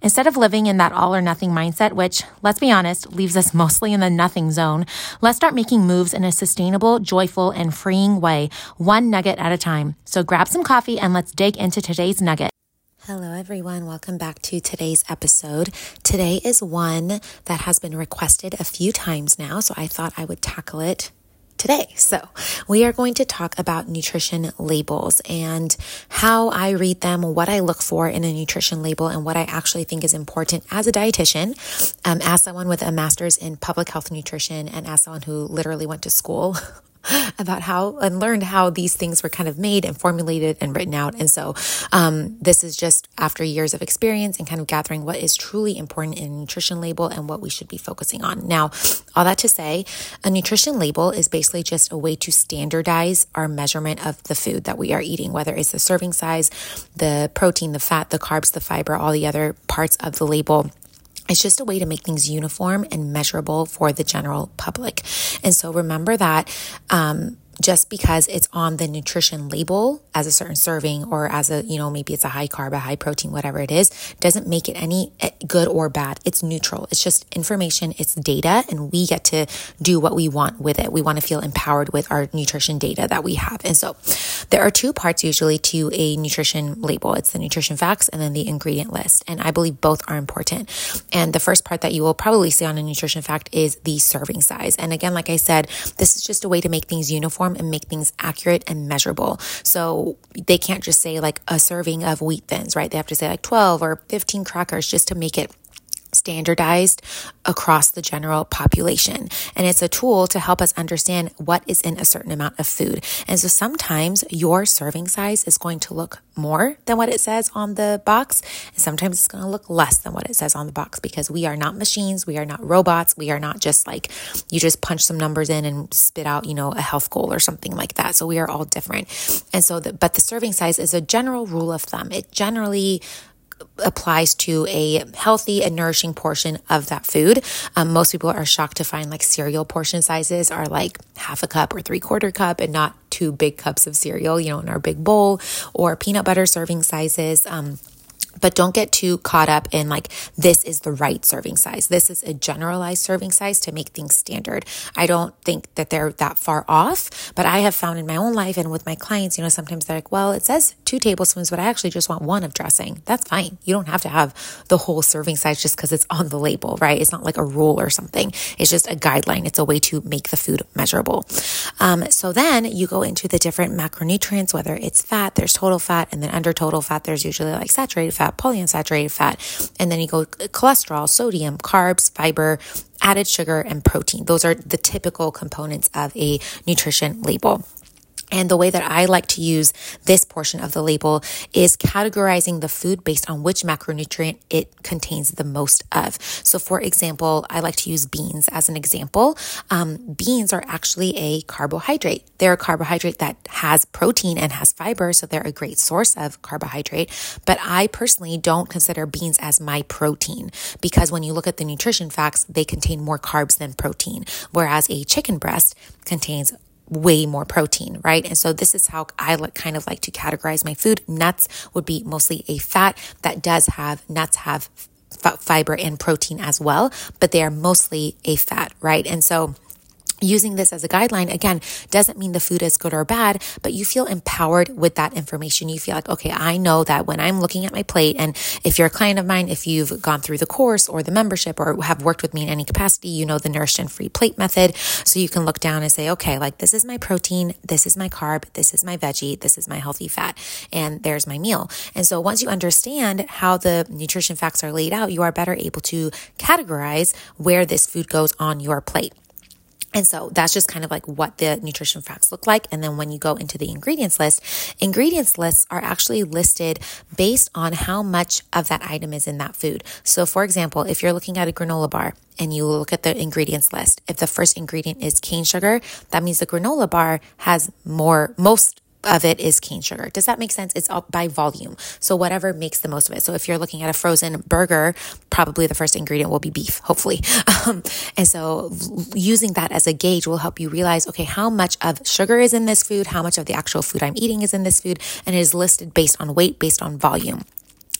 Instead of living in that all or nothing mindset, which, let's be honest, leaves us mostly in the nothing zone, let's start making moves in a sustainable, joyful, and freeing way, one nugget at a time. So grab some coffee and let's dig into today's nugget. Hello, everyone. Welcome back to today's episode. Today is one that has been requested a few times now, so I thought I would tackle it today. So, we are going to talk about nutrition labels and how I read them, what I look for in a nutrition label, and what I actually think is important as a dietitian, um, as someone with a master's in public health nutrition, and as someone who literally went to school about how and learned how these things were kind of made and formulated and written out. And so, um, this is just after years of experience and kind of gathering what is truly important in nutrition label and what we should be focusing on. Now, all that to say, a nutrition label is basically just a way to standardize our measurement of the food that we are eating, whether it's the serving size, the protein, the fat, the carbs, the fiber, all the other parts of the label it's just a way to make things uniform and measurable for the general public. And so remember that um, just because it's on the nutrition label as a certain serving or as a, you know, maybe it's a high carb, a high protein, whatever it is, doesn't make it any eh, good or bad. It's neutral. It's just information, it's data, and we get to do what we want with it. We want to feel empowered with our nutrition data that we have. And so there are two parts usually to a nutrition label it's the nutrition facts and then the ingredient list. And I believe both are important. And the first part that you will probably see on a nutrition fact is the serving size. And again, like I said, this is just a way to make things uniform and make things accurate and measurable. So they can't just say like a serving of wheat thins, right? They have to say like 12 or 15 crackers just to make it standardized across the general population. And it's a tool to help us understand what is in a certain amount of food. And so sometimes your serving size is going to look more than what it says on the box. And sometimes it's going to look less than what it says on the box because we are not machines. We are not robots. We are not just like you just punch some numbers in and spit out, you know, a health goal or something like that. So we are all different. And so, the, but the serving size is a general rule of thumb. It generally applies to a healthy and nourishing portion of that food. Um, most people are shocked to find like cereal portion sizes are like half a cup or three quarter cup and not two big cups of cereal, you know, in our big bowl or peanut butter serving sizes. Um, but don't get too caught up in like, this is the right serving size. This is a generalized serving size to make things standard. I don't think that they're that far off, but I have found in my own life and with my clients, you know, sometimes they're like, well, it says two tablespoons, but I actually just want one of dressing. That's fine. You don't have to have the whole serving size just because it's on the label, right? It's not like a rule or something. It's just a guideline. It's a way to make the food measurable. Um, so then you go into the different macronutrients, whether it's fat, there's total fat, and then under total fat, there's usually like saturated fat fat, polyunsaturated fat, and then you go cholesterol, sodium, carbs, fiber, added sugar, and protein. Those are the typical components of a nutrition label. And the way that I like to use this portion of the label is categorizing the food based on which macronutrient it contains the most of. So, for example, I like to use beans as an example. Um, beans are actually a carbohydrate. They're a carbohydrate that has protein and has fiber, so they're a great source of carbohydrate. But I personally don't consider beans as my protein because when you look at the nutrition facts, they contain more carbs than protein, whereas a chicken breast contains way more protein, right? And so this is how I like, kind of like to categorize my food. Nuts would be mostly a fat that does have, nuts have f- fiber and protein as well, but they are mostly a fat, right? And so using this as a guideline again doesn't mean the food is good or bad but you feel empowered with that information. You feel like okay i know that when i'm looking at my plate and if you're a client of mine if you've gone through the course or the membership or have worked with me in any capacity you know the nourished and free plate method. So you can look down and say okay like this is my protein this is my carb this is my veggie this is my healthy fat and there's my meal. And so once you understand how the nutrition facts are laid out you are better able to categorize where this food goes on your plate And so that's just kind of like what the nutrition facts look like. And then when you go into the ingredients list, ingredients lists are actually listed based on how much of that item is in that food. So, for example, if you're looking at a granola bar and you look at the ingredients list, if the first ingredient is cane sugar, that means the granola bar has more, most of it is cane sugar. Does that make sense? It's up by volume. So whatever makes the most of it. So if you're looking at a frozen burger, probably the first ingredient will be beef, hopefully. Um, and so using that as a gauge will help you realize, okay, how much of sugar is in this food? How much of the actual food I'm eating is in this food? And it is listed based on weight, based on volume.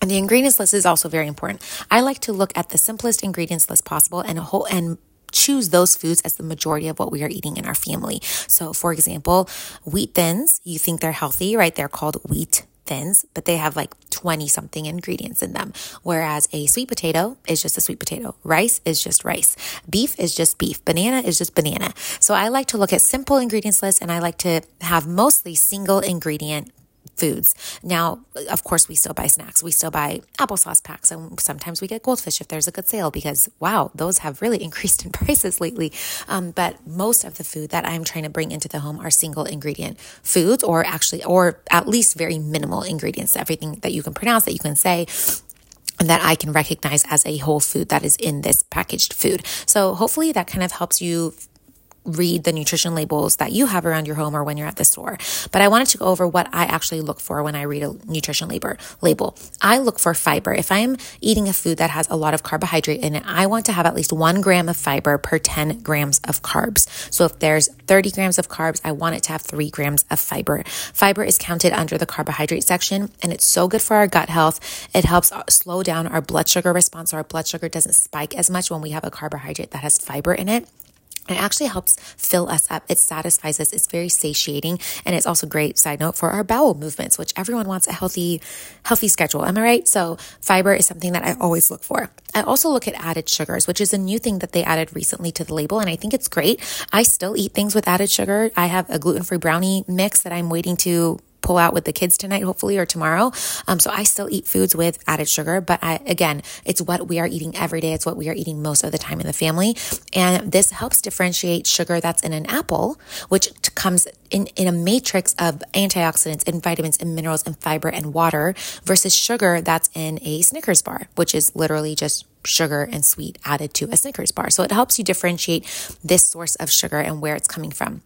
And the ingredients list is also very important. I like to look at the simplest ingredients list possible and a whole and choose those foods as the majority of what we are eating in our family. So, for example, wheat thins, you think they're healthy, right? They're called wheat thins, but they have like 20 something ingredients in them. Whereas a sweet potato is just a sweet potato. Rice is just rice. Beef is just beef. Banana is just banana. So I like to look at simple ingredients lists and I like to have mostly single ingredient foods. Now, of course, we still buy snacks. We still buy applesauce packs, and sometimes we get goldfish if there's a good sale because wow, those have really increased in prices lately. Um, but most of the food that I'm trying to bring into the home are single ingredient foods, or actually, or at least very minimal ingredients. Everything that you can pronounce, that you can say, and that I can recognize as a whole food that is in this packaged food. So hopefully that kind of helps you read the nutrition labels that you have around your home or when you're at the store. But I wanted to go over what I actually look for when I read a nutrition label. Label. I look for fiber. If I'm eating a food that has a lot of carbohydrate in it, I want to have at least one gram of fiber per 10 grams of carbs. So if there's 30 grams of carbs, I want it to have three grams of fiber. Fiber is counted under the carbohydrate section and it's so good for our gut health. It helps uh, slow down our blood sugar response so our blood sugar doesn't spike as much when we have a carbohydrate that has fiber in it. It actually helps fill us up. It satisfies us. It's very satiating. And it's also great, side note, for our bowel movements, which everyone wants a healthy, healthy schedule. Am I right? So fiber is something that I always look for. I also look at added sugars, which is a new thing that they added recently to the label. And I think it's great. I still eat things with added sugar. I have a gluten free brownie mix that I'm waiting to pull out with the kids tonight, hopefully, or tomorrow. Um, so I still eat foods with added sugar, but I, again, it's what we are eating every day. It's what we are eating most of the time in the family. And this helps differentiate sugar that's in an apple, which comes in, in a matrix of antioxidants and vitamins and minerals and fiber and water versus sugar that's in a Snickers bar, which is literally just sugar and sweet added to a Snickers bar. So it helps you differentiate this source of sugar and where it's coming from.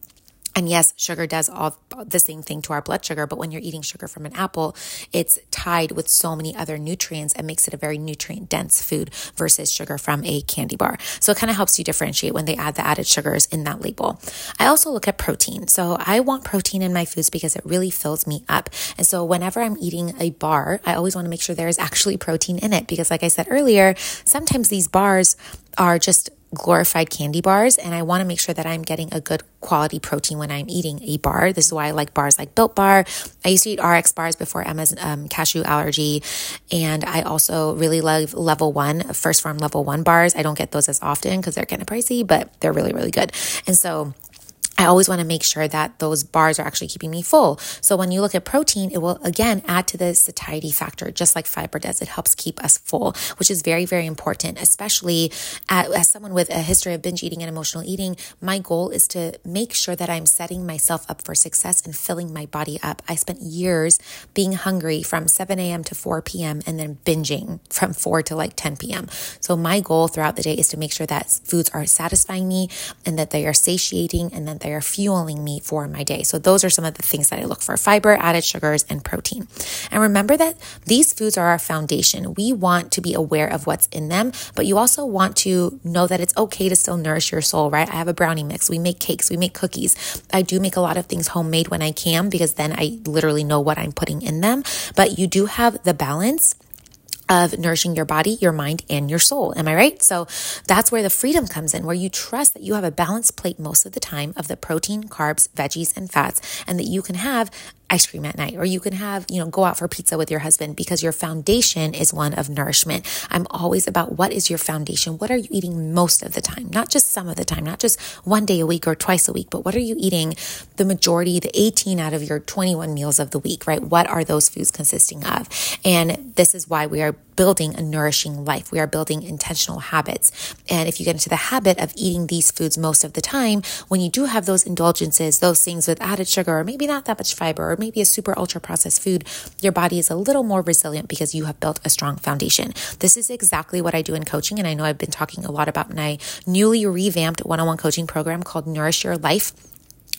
And yes, sugar does all the same thing to our blood sugar, but when you're eating sugar from an apple, it's tied with so many other nutrients and makes it a very nutrient dense food versus sugar from a candy bar. So it kind of helps you differentiate when they add the added sugars in that label. I also look at protein. So I want protein in my foods because it really fills me up. And so whenever I'm eating a bar, I always want to make sure there is actually protein in it because like I said earlier, sometimes these bars are just glorified candy bars and I want to make sure that I'm getting a good quality protein when I'm eating a bar. This is why I like bars like Built Bar. I used to eat RX bars before Emma's um, cashew allergy. And I also really love level one, 1st Phorm level one bars. I don't get those as often because they're kind of pricey, but they're really, really good. And so I always want to make sure that those bars are actually keeping me full. So when you look at protein, it will again add to the satiety factor, just like fiber does. It helps keep us full, which is very, very important, especially at, as someone with a history of binge eating and emotional eating. My goal is to make sure that I'm setting myself up for success and filling my body up. I spent years being hungry from 7 a.m. to 4 p.m. and then binging from 4 to like 10 p.m. So my goal throughout the day is to make sure that foods are satisfying me and that they are satiating and that are fueling me for my day. So those are some of the things that I look for fiber, added sugars, and protein. And remember that these foods are our foundation. We want to be aware of what's in them, but you also want to know that it's okay to still nourish your soul, right? I have a brownie mix. We make cakes, we make cookies. I do make a lot of things homemade when I can because then I literally know what I'm putting in them. But you do have the balance of nourishing your body, your mind, and your soul. Am I right? So that's where the freedom comes in, where you trust that you have a balanced plate most of the time of the protein, carbs, veggies, and fats, and that you can have ice cream at night, or you can have, you know, go out for pizza with your husband because your foundation is one of nourishment. I'm always about what is your foundation? What are you eating most of the time? Not just some of the time, not just one day a week or twice a week, but what are you eating the majority, the 18 out of your 21 meals of the week, right? What are those foods consisting of? And this is why we are building a nourishing life. We are building intentional habits. And if you get into the habit of eating these foods most of the time, when you do have those indulgences, those things with added sugar, or maybe not that much fiber, or maybe a super ultra processed food, your body is a little more resilient because you have built a strong foundation. This is exactly what I do in coaching. And I know I've been talking a lot about my newly revamped one on one coaching program called Nourish Your Life.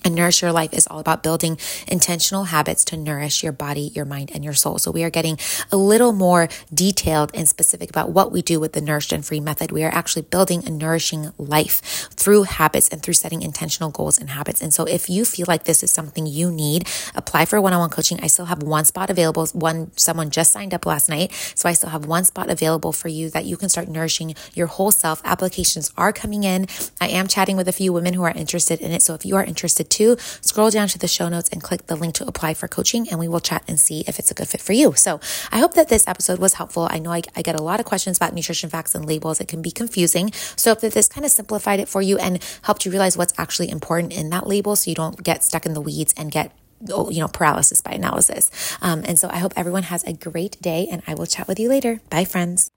And Nourish Your Life is all about building intentional habits to nourish your body, your mind, and your soul. So we are getting a little more detailed and specific about what we do with the Nourished and Free method. We are actually building a nourishing life through habits and through setting intentional goals and habits. And so if you feel like this is something you need, apply for one-on-one coaching. I still have one spot available. One, someone just signed up last night. So I still have one spot available for you that you can start nourishing your whole self. Applications are coming in. I am chatting with a few women who are interested in it. So if you are interested scroll down to the show notes and click the link to apply for coaching, and we will chat and see if it's a good fit for you. So I hope that this episode was helpful. I know I, I get a lot of questions about nutrition facts and labels. It can be confusing. So if this kind of simplified it for you and helped you realize what's actually important in that label so you don't get stuck in the weeds and get oh, you know, paralysis by analysis. Um, and so I hope everyone has a great day and I will chat with you later. Bye, friends.